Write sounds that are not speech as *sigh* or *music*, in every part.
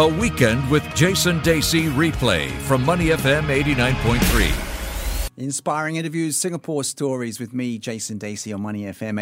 A Weekend with Jason Dacey replay from Money FM 89.3. Inspiring interviews, Singapore stories with me, Jason Dacey on Money FM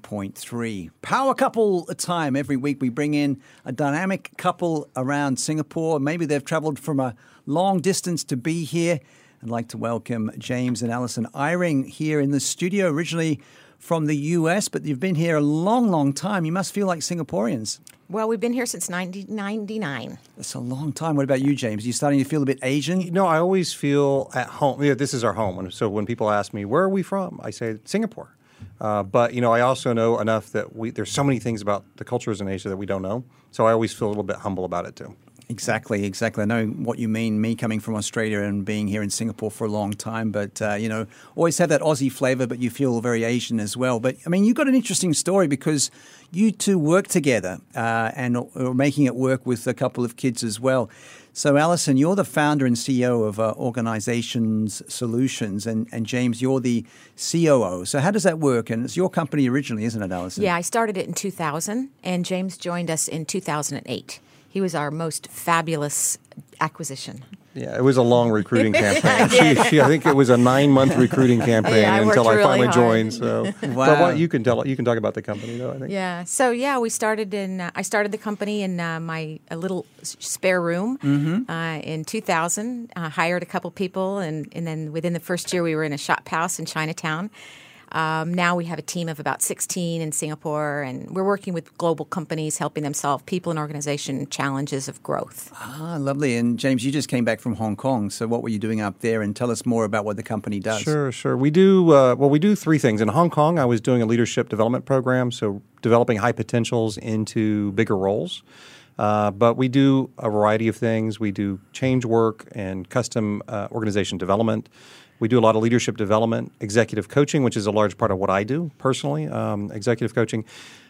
89.3. Power couple a time. Every week we bring in a dynamic couple around Singapore. Maybe they've traveled from a long distance to be here. I'd like to welcome James and Alison Eyring here in the studio, originally from the US, but you've been here a long, long time. You must feel like Singaporeans. Well, we've been here since 1999. That's a long time. What about you, James? Are you starting to feel a bit Asian? You know, I always feel at home. Yeah, this is our home. And So when people ask me, where are we from? I say Singapore. Uh, but, you know, I also know enough that we, there's so many things about the cultures in Asia that we don't know. So I always feel a little bit humble about it, too. Exactly, exactly. I know what you mean. Me coming from Australia and being here in Singapore for a long time, but uh, you know, always have that Aussie flavour, but you feel very Asian as well. But I mean, you've got an interesting story because you two work together uh, and are making it work with a couple of kids as well. So, Alison, you're the founder and CEO of uh, Organizations Solutions, and, and James, you're the COO. So, how does that work? And it's your company originally, isn't it, Alison? Yeah, I started it in 2000, and James joined us in 2008. He was our most fabulous acquisition. Yeah, it was a long recruiting *laughs* campaign. she, she, I think it was a nine month recruiting *laughs* campaign yeah, I until I really finally hard. joined. So, *laughs* Wow. but what, you can tell you can talk about the company though. I think. Yeah. So yeah, we started in. Uh, I started the company in uh, my a little spare room uh, in 2000. Uh, hired a couple people, and and then within the first year, we were in a shop house in Chinatown. Um, now we have a team of about 16 in Singapore, and we're working with global companies, helping them solve people and organization challenges of growth. Ah, lovely. And James, you just came back from Hong Kong. So, what were you doing up there? And tell us more about what the company does. Sure, sure. We do uh, well. We do three things. In Hong Kong, I was doing a leadership development program, so developing high potentials into bigger roles. Uh, but we do a variety of things. We do change work and custom uh, organization development. We do a lot of leadership development, executive coaching, which is a large part of what I do personally. Um, executive coaching,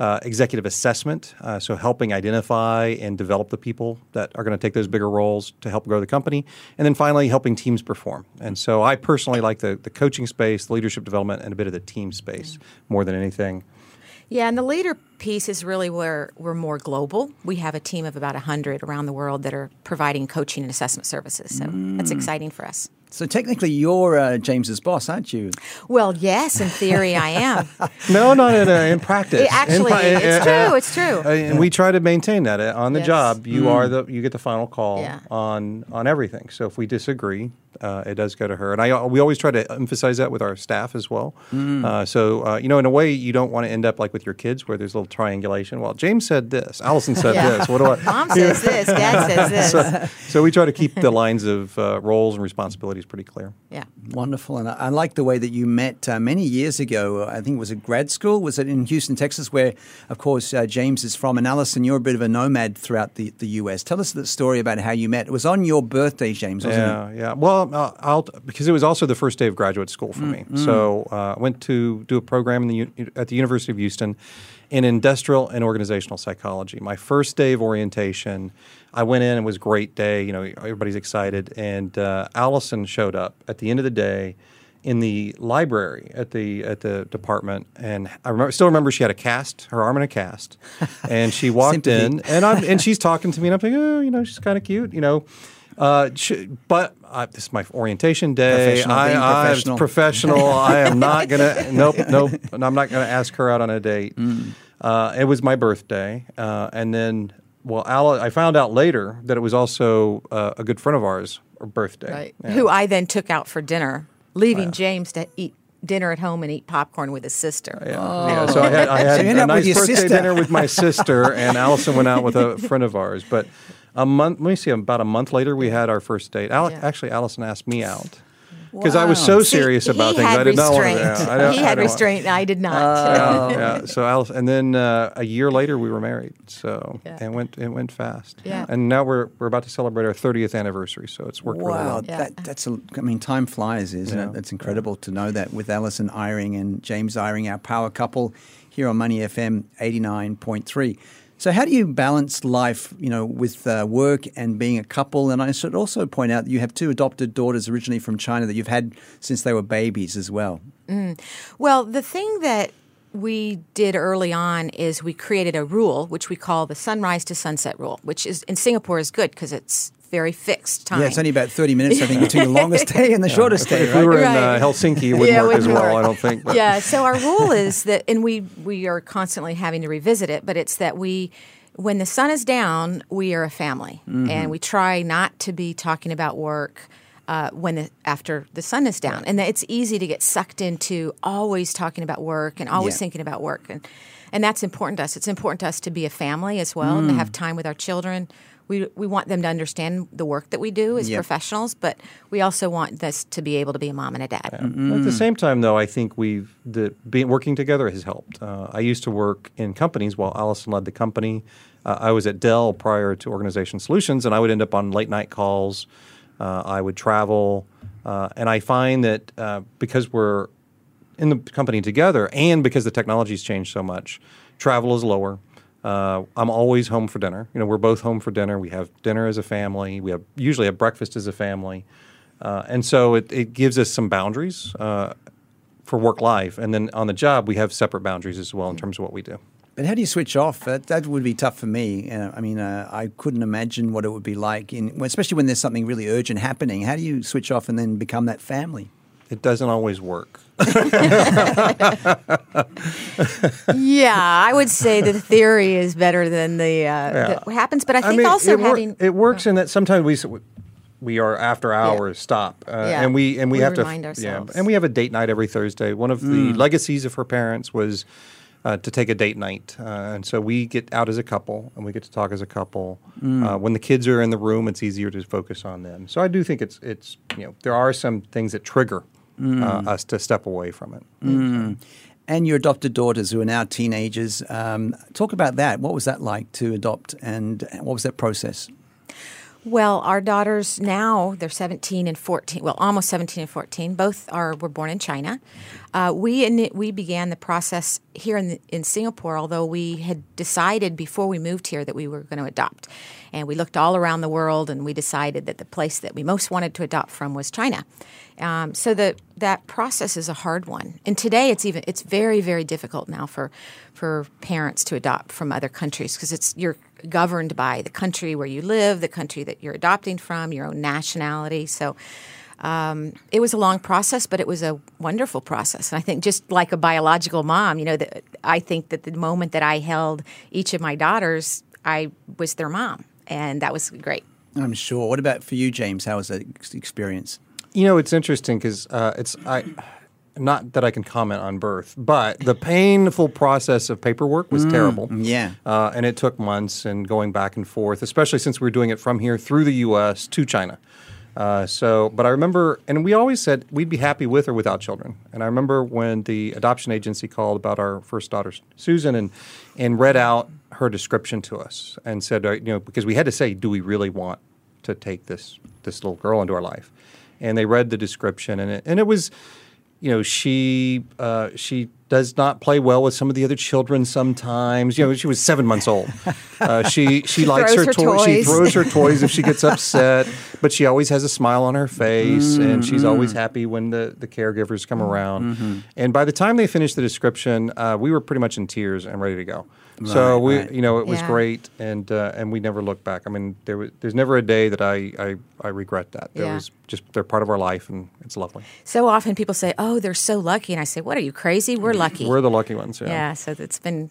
uh, executive assessment, uh, so helping identify and develop the people that are going to take those bigger roles to help grow the company, and then finally helping teams perform. And so I personally like the the coaching space, the leadership development, and a bit of the team space more than anything. Yeah, and the leader piece is really where we're more global. We have a team of about 100 around the world that are providing coaching and assessment services. So that's exciting for us. So, technically, you're uh, James's boss, aren't you? Well, yes, in theory, I am. *laughs* No, not in, uh, in practice. It actually, pra- it's uh, true. It's true. Uh, and we try to maintain that uh, on the Yes. job. You are the you get the final call Yeah. on on everything. So if we disagree, uh, it does go to her. And I we always try to emphasize that with our staff as well. Uh, so uh, you know, in a way, you don't want to end up like with your kids where there's a little triangulation. Well, James said this, Alison said Yeah. this. What do I? *laughs* Mom says *laughs* this, Dad says *laughs* this. So, so we try to keep the lines of uh, roles and responsibilities pretty clear. yeah. Wonderful. And I, I like the way that you met uh, many years ago. I think it was a grad school. Was it in Houston, Texas, where, of course, uh, James is from? And Alison, you're a bit of a nomad throughout the, the U.S. Tell us the story about how you met. It was on your birthday, James, wasn't it? Yeah, yeah. Well, uh, I'll because it was also the first day of graduate school for me. So uh, I went to do a program in the at the University of Houston in industrial and organizational psychology. My first day of orientation, I went in. It was a great day. You know, everybody's excited, and uh, Alison showed up at the end of the day in the library at the at the department, and I remember, still remember she had a cast, her arm in a cast, and she *laughs* walked in, and I'm and she's talking to me, and I'm thinking, oh, you know, she's kind of cute, you know. Uh, sh- but uh, this is my orientation day. Professional, I, being I- professional. professional. *laughs* I am not gonna. Nope, nope. I'm not gonna ask her out on a date. Mm. Uh, it was my birthday, uh, and then well, Al- I found out later that it was also uh, a good friend of ours' birthday. Right. Yeah. Who I then took out for dinner, leaving James to eat dinner at home and eat popcorn with his sister. Yeah. yeah. So I had, I had So you a nice birthday sister. dinner with my sister, and Alison went out with a friend of ours. But a month, let me see, about a month later, we had our first date. Al- Yeah. Actually, Alison asked me out because I was Wow. so See, serious about things. I did not want to. Yeah, I don't- he I had don't want- restraint. I did not. Oh. *laughs* yeah, yeah. So Alice, and then uh, a year later we were married. So Yeah. it went it went fast. Yeah. And now we're we're about to celebrate our 30th anniversary. So it's worked really well. Yeah. that, that's a, I mean, time flies, isn't Yeah. it? It's incredible to know that with Alison Eyring and James Eyring, our power couple here on Money FM 89.3. So, how do you balance life, you know, with uh, work and being a couple? And I should also point out that you have two adopted daughters originally from China that you've had since they were babies as well. Well, the thing that we did early on is we created a rule which we call the sunrise to sunset rule, which is in Singapore is good because it's very fixed time. Yeah, it's only about 30 minutes, I think, between the longest day and the shortest day, If right? we were in Right. uh, Helsinki, it wouldn't Yeah, it work as well. I don't think. but- yeah. So our rule is that, and we we are constantly having to revisit it, but it's that we, when the sun is down, we are a family, Mm-hmm. and we try not to be talking about work. Uh, when the, after the sun is down, and that it's easy to get sucked into always talking about work and always Yeah. thinking about work, and and that's important to us. It's important to us to be a family as well and to Mm. have time with our children. We we want them to understand the work that we do as Yep. professionals, but we also want this to be able to be a mom and a dad. At the same time, though, I think we've the being working together has helped. Uh, I used to work in companies while Alison led the company. Uh, I was at Dell prior to Organization Solutions, and I would end up on late night calls. Uh, I would travel, uh, and I find that uh, because we're in the company together, and because the technology's changed so much, travel is lower. Uh, I'm always home for dinner. You know, we're both home for dinner. We have dinner as a family. We have usually have breakfast as a family, uh, and so it, it gives us some boundaries uh, for work life. And then on the job, we have separate boundaries as well in terms of what we do. But how do you switch off? That, that would be tough for me. Uh, I mean, uh, I couldn't imagine what it would be like, in, especially when there's something really urgent happening. How do you switch off and then become that family? It doesn't always work. *laughs* yeah, I would say the theory is better than the uh, that what happens. But I think also it, wor- having it works in that sometimes we we are after hours stop, uh, Yeah. and we and we, We have remind to ourselves. yeah, and we have a date night every Thursday. One of the legacies of her parents was. Uh, to take a date night, uh, and so we get out as a couple, and we get to talk as a couple. Uh, when the kids are in the room, it's easier to focus on them. So I do think it's it's you know there are some things that trigger uh, us to step away from it. And your adopted daughters, who are now teenagers, um, talk about that. What was that like to adopt, and what was that process? Well, our daughters now they're 17 and 14. Well, almost 17 and 14. Both are were born in China. Uh, we in, we began the process here in in Singapore, although we had decided before we moved here that we were going to adopt, and we looked all around the world and we decided that the place that we most wanted to adopt from was China. Um, so the that process is a hard one, and today it's even it's very very difficult now for for parents to adopt from other countries because it's you're governed by the country where you live, the country that you're adopting from, your own nationality. So um, it was a long process, but it was a wonderful process. And I think just like a biological mom, you know, that I think that the moment that I held each of my daughters, I was their mom, and that was great. I'm sure. What about for you, James? How was that experience? You know, it's interesting because uh, it's I. Not that I can comment on birth, but the painful process of paperwork was terrible. yeah. uh, and it took months and going back and forth, especially since we were doing it from here through the U.S. to China. Uh, so, but I remember, and we always said we'd be happy with or without children. And I remember when the adoption agency called about our first daughter, Susan, and and read out her description to us and said, you know, because we had to say, do we really want to take this this little girl into our life? And they read the description, and it, and it was, you know, she uh, she does not play well with some of the other children sometimes. You know, she was seven months old. Uh, she she likes throws her, toys. toy- She throws her toys if she gets upset, *laughs* but she always has a smile on her face, and mm-hmm. she's always mm-hmm. happy when the, the caregivers come mm-hmm. around. And by the time they finished the description, uh, we were pretty much in tears and ready to go. so we, right. you know, it was Yeah. great, and uh, and we never looked back. I mean, there was there's never a day that I I, I regret that. There Yeah. was just they're part of our life, and it's lovely. So often people say, "Oh, they're so lucky," and I say, "What are you crazy? We're lucky." We're the lucky ones. Yeah. yeah, so it's been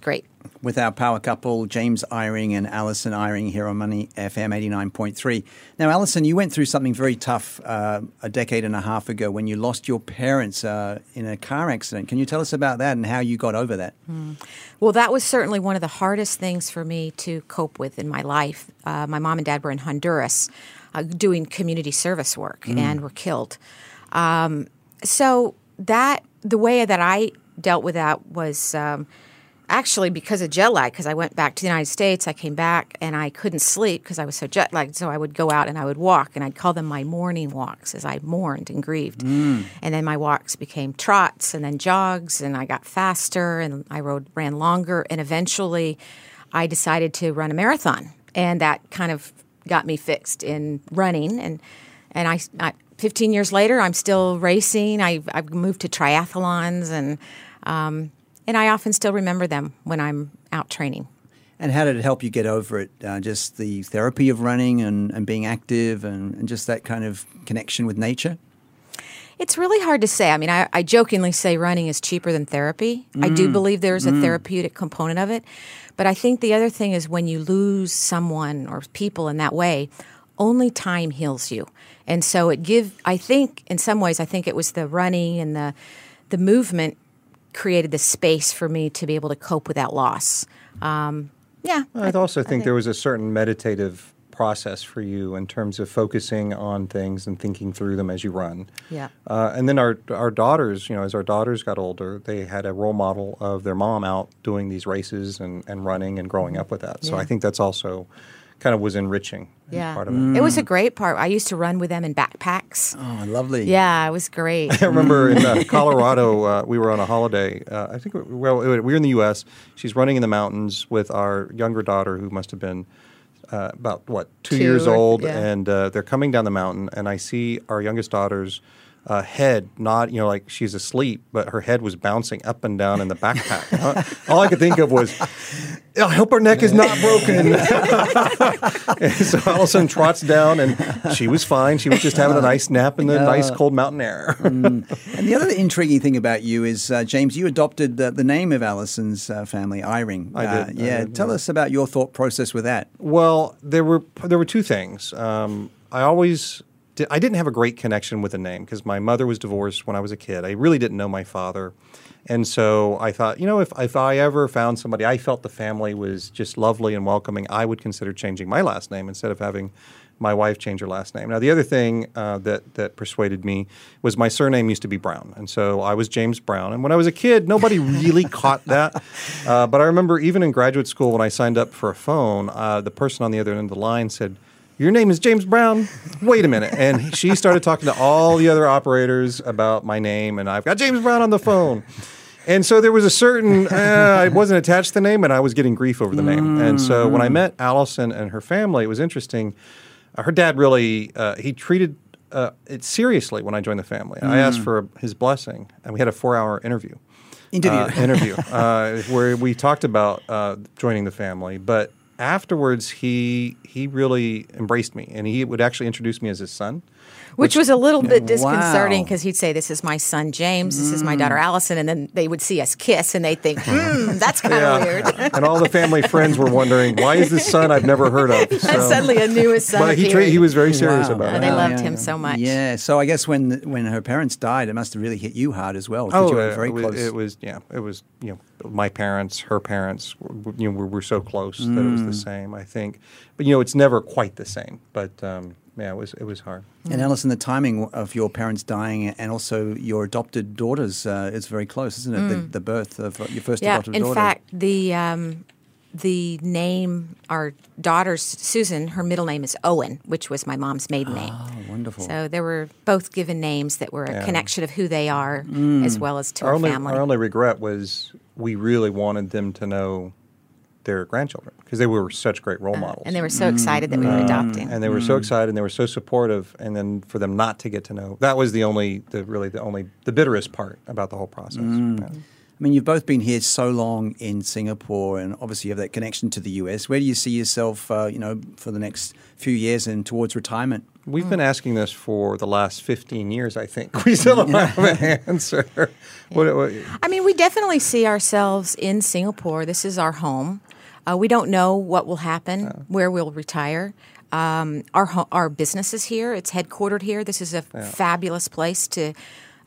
great. With our power couple, James Eyring and Alison Eyring here on Money FM 89.3. Now, Alison, you went through something very tough uh, a decade and a half ago when you lost your parents uh, in a car accident. Can you tell us about that and how you got over that? Well, that was certainly one of the hardest things for me to cope with in my life. Uh, my mom and dad were in Honduras uh, doing community service work and were killed. Um, so that the way that I dealt with that was um, actually because of jet lag. Because I went back to the United States, I came back and I couldn't sleep because I was so jet lagged. So I would go out and I would walk, and I'd call them my morning walks as I mourned and grieved. And then my walks became trots, and then jogs, and I got faster, and I rode ran longer, and eventually, I decided to run a marathon, and that kind of got me fixed in running and and I, I 15 years later I'm still racing I, I've moved to triathlons and um, and I often still remember them when I'm out training. And how did it help you get over it? Uh, just the therapy of running and, and being active and, and just that kind of connection with nature? It's really hard to say. I mean, I, I jokingly say running is cheaper than therapy. I do believe there's a therapeutic component of it. But I think the other thing is when you lose someone or people in that way, only time heals you. And so it give I think in some ways I think it was the running and the the movement created the space for me to be able to cope with that loss. Um, yeah. I also think, there was a certain meditative process for you in terms of focusing on things and thinking through them as you run. Yeah. Uh, and then our our daughters, you know, as our daughters got older, they had a role model of their mom out doing these races and, and running and growing up with that. So Yeah. I think that's also kind of was enriching. Yeah. Part of it. It was a great part. I used to run with them in backpacks. Oh, lovely. Yeah, it was great. *laughs* I remember in uh, *laughs* Colorado, uh, we were on a holiday. Uh, I think we, well, we were in the U.S. She's running in the mountains with our younger daughter, who must have been uh, about what two, Two years or- old, yeah. and uh, they're coming down the mountain, and I see our youngest daughter's. Uh, head, not you know, like she's asleep, but her head was bouncing up and down in the backpack. *laughs* Uh, All I could think of was, I hope her neck is not broken. *laughs* So Alison trots down, and she was fine. She was just having a nice nap in the nice cold mountain air. *laughs* And the other intriguing thing about you is, uh, James, you adopted the, the name of Alison's uh, family, Eyring. I Uh, did, I yeah, did, tell yeah. us about your thought process with that. Well, there were there were two things. Um, I always I didn't have a great connection with the name because my mother was divorced when I was a kid. I really didn't know my father, and so I thought, you know, if if I ever found somebody I felt the family was just lovely and welcoming, I would consider changing my last name instead of having my wife change her last name. Now, the other thing uh, that that persuaded me was my surname used to be Brown, and so I was James Brown. And when I was a kid, nobody really *laughs* caught that. Uh, but I remember even in graduate school when I signed up for a phone, uh, the person on the other end of the line said. Your name is James Brown. Wait a minute. And she started talking to all the other operators about my name, and I've got James Brown on the phone. And so there was a certain, uh, I wasn't attached to the name, and I was getting grief over the name. And so when I met Alison and her family, it was interesting. Uh, her dad really, uh, he treated uh, it seriously when I joined the family. I asked for his blessing, and we had a four hour interview. Interview. Uh, interview uh, where we talked about uh, joining the family. But afterwards, he he really embraced me, and he would actually introduce me as his son. Which was a little bit disconcerting Wow. because he'd say, "This is my son James. This is my daughter Alison," and then they would see us kiss, and they'd think, "Hmm, *laughs* that's kind of weird." *laughs* and all the family friends were wondering why is this son I've never heard of. *laughs* and So- suddenly a newest son but he appeared. tra- he was very serious Wow. about And it. they loved yeah, him yeah. so much. Yeah. So I guess when when her parents died, it must have really hit you hard as well because you were uh, very it was, close. It was yeah. It was you know my parents, her parents. w- You know, were, were so close that it was Mm. the same. I think, but you know, it's never quite the same. But um, yeah, it was it was hard. and Alison, the timing of your parents dying and also your adopted daughters uh, is very close, isn't it? The, the birth of uh, your first Mm. Yeah, adopted in daughter. fact, the um, the name our daughter's Susan, her middle name is Owen, which was my mom's maiden name. oh, wonderful. So they were both given names that were a Yeah. connection of who they are, Mm. as well as to our our, only family. our only regret was we really wanted them to know their grandchildren because they were such great role uh, models. and they were so excited that we were mm-hmm. adopting. and they were so mm-hmm. excited and they were so supportive and then for them not to get to know that was the only the really the only the bitterest part about the whole process mm. Yeah. I mean, you've both been here so long in Singapore, and obviously you have that connection to the US. Where do you see yourself, uh, you know, for the next few years and towards retirement? we've been asking this for the last 15 years i think *laughs* we still don't have an answer *laughs* what, what, I mean, we definitely see ourselves in Singapore. This is our home. Uh, we don't know what will happen, where we'll retire. Um, our our business is here. It's headquartered here. This is a fabulous place to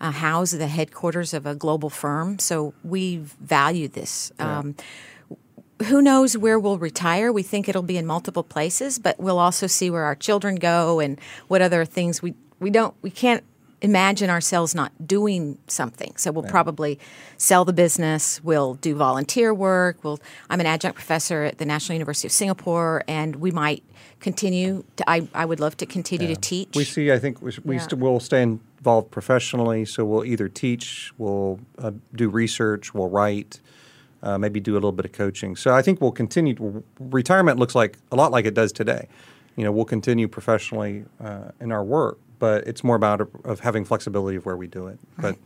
uh, house the headquarters of a global firm. So we value this. Um, who knows where we'll retire? We think it'll be in multiple places, but we'll also see where our children go and what other things we we don't we can't imagine ourselves not doing something. So we'll probably sell the business. We'll do volunteer work. We'll I'm an adjunct professor at the National University of Singapore, and we might continue. To, I I would love to continue to teach. we see i think we, we Yeah. st- will stay involved professionally. So we'll either teach we'll uh, do research we'll write uh, maybe do a little bit of coaching. So i think we'll continue to, retirement looks like a lot like it does today. You know we'll continue professionally uh, in our work but it's more about of having flexibility of where we do it. But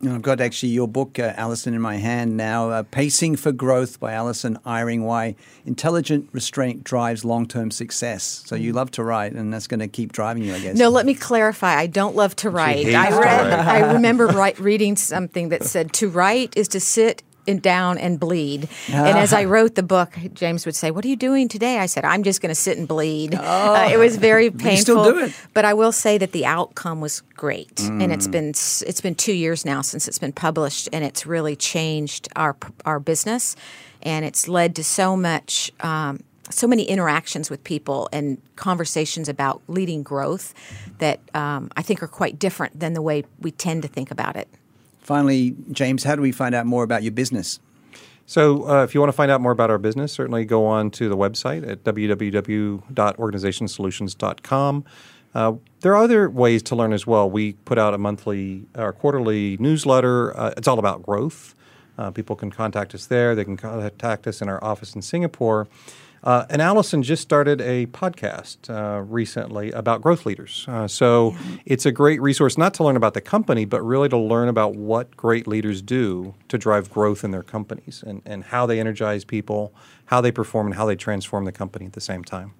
And I've got actually your book, uh, Alison, in my hand now. Uh, Pacing for Growth by Alison Eyring. Why intelligent restraint drives long term success. So you love to write, and that's going to keep driving you, I guess. No, let me clarify. I don't love to write. hates I to read. write. I remember write, reading something that said to write is to sit in, down and bleed. And as I wrote the book, James would say, "What are you doing today?" I said, "I'm just going to sit and bleed." Uh, it was very *laughs* painful. still do it. But I will say that the outcome was great, and it's been it's been two years now since it's been published, and it's really changed our our business, and it's led to so much. Um, so many interactions with people and conversations about leading growth that um, I think are quite different than the way we tend to think about it. Finally, James, how do we find out more about your business? So, uh, if you want to find out more about our business, certainly go on to the website at www.organizationsolutions.com. Uh, there are other ways to learn as well. We put out a monthly or quarterly newsletter. Uh, it's all about growth. Uh, people can contact us there. They can contact us in our office in Singapore. Uh, and Alison just started a podcast uh, recently about growth leaders. Uh, so it's a great resource not to learn about the company, but really to learn about what great leaders do to drive growth in their companies and, and how they energize people, how they perform, and how they transform the company at the same time.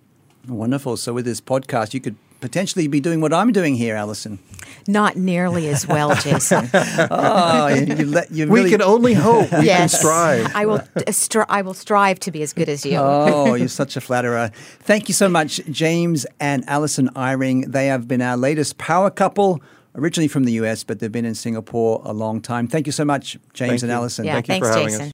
Wonderful. So with this podcast, you could potentially be doing what I'm doing here, Alison. Not nearly as well, *laughs* Jason. Oh, you, you, let, you We can only hope. We yes, can strive. I will. uh, Stri- I will strive to be as good as you. Oh, *laughs* you're such a flatterer. Thank you so much, James and Alison Eyring. They have been our latest power couple, originally from the US, but they've been in Singapore a long time. Thank you so much, James Thank and you. Alison. yeah, Thank you thanks, for having Jason. us.